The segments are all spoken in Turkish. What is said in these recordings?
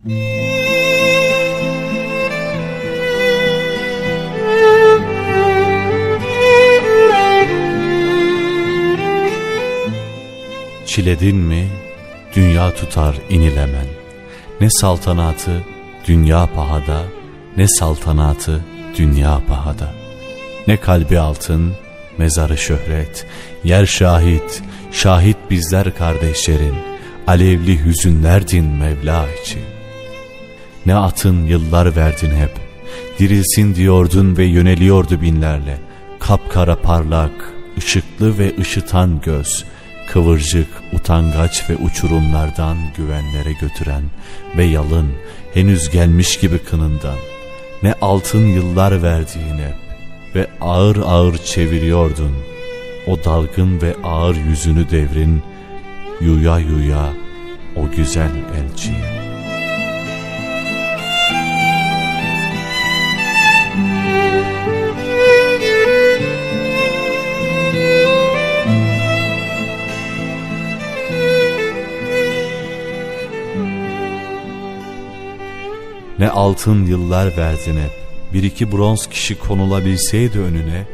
Çiledin mi dünya tutar inilemen. Ne saltanatı dünya pahada, ne saltanatı dünya pahada. Ne kalbi altın, mezarı şöhret, yer şahit, şahit bizler kardeşlerin, alevli hüzünlerdin Mevla için. Ne atın yıllar verdin hep, dirilsin diyordun ve yöneliyordu binlerle, kapkara parlak, ışıklı ve ışıtan göz, kıvırcık, utangaç ve uçurumlardan güvenlere götüren ve yalın, henüz gelmiş gibi kınından, ne altın yıllar verdiğine ve ağır ağır çeviriyordun, o dalgın ve ağır yüzünü devrin, yuya yuya o güzel elçiye. Ne altın yıllar verdin hep, bir iki bronz kişi konulabilseydi önüne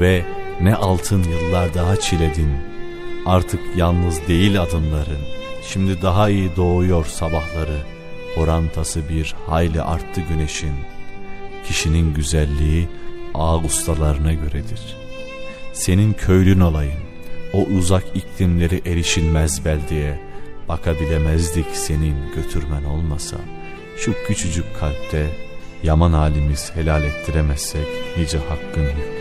ve ne altın yıllar daha çiledin. Artık yalnız değil adımların, şimdi daha iyi doğuyor sabahları. Orantası bir hayli arttı güneşin. Kişinin güzelliği ağ ustalarına göredir. Senin köylün olayım, o uzak iklimleri erişilmez beldeye, bakabilemezdik senin götürmen olmasa.'' Şu küçücük kalpte yaman halimiz helal ettiremezsek nice hakkın hükmü.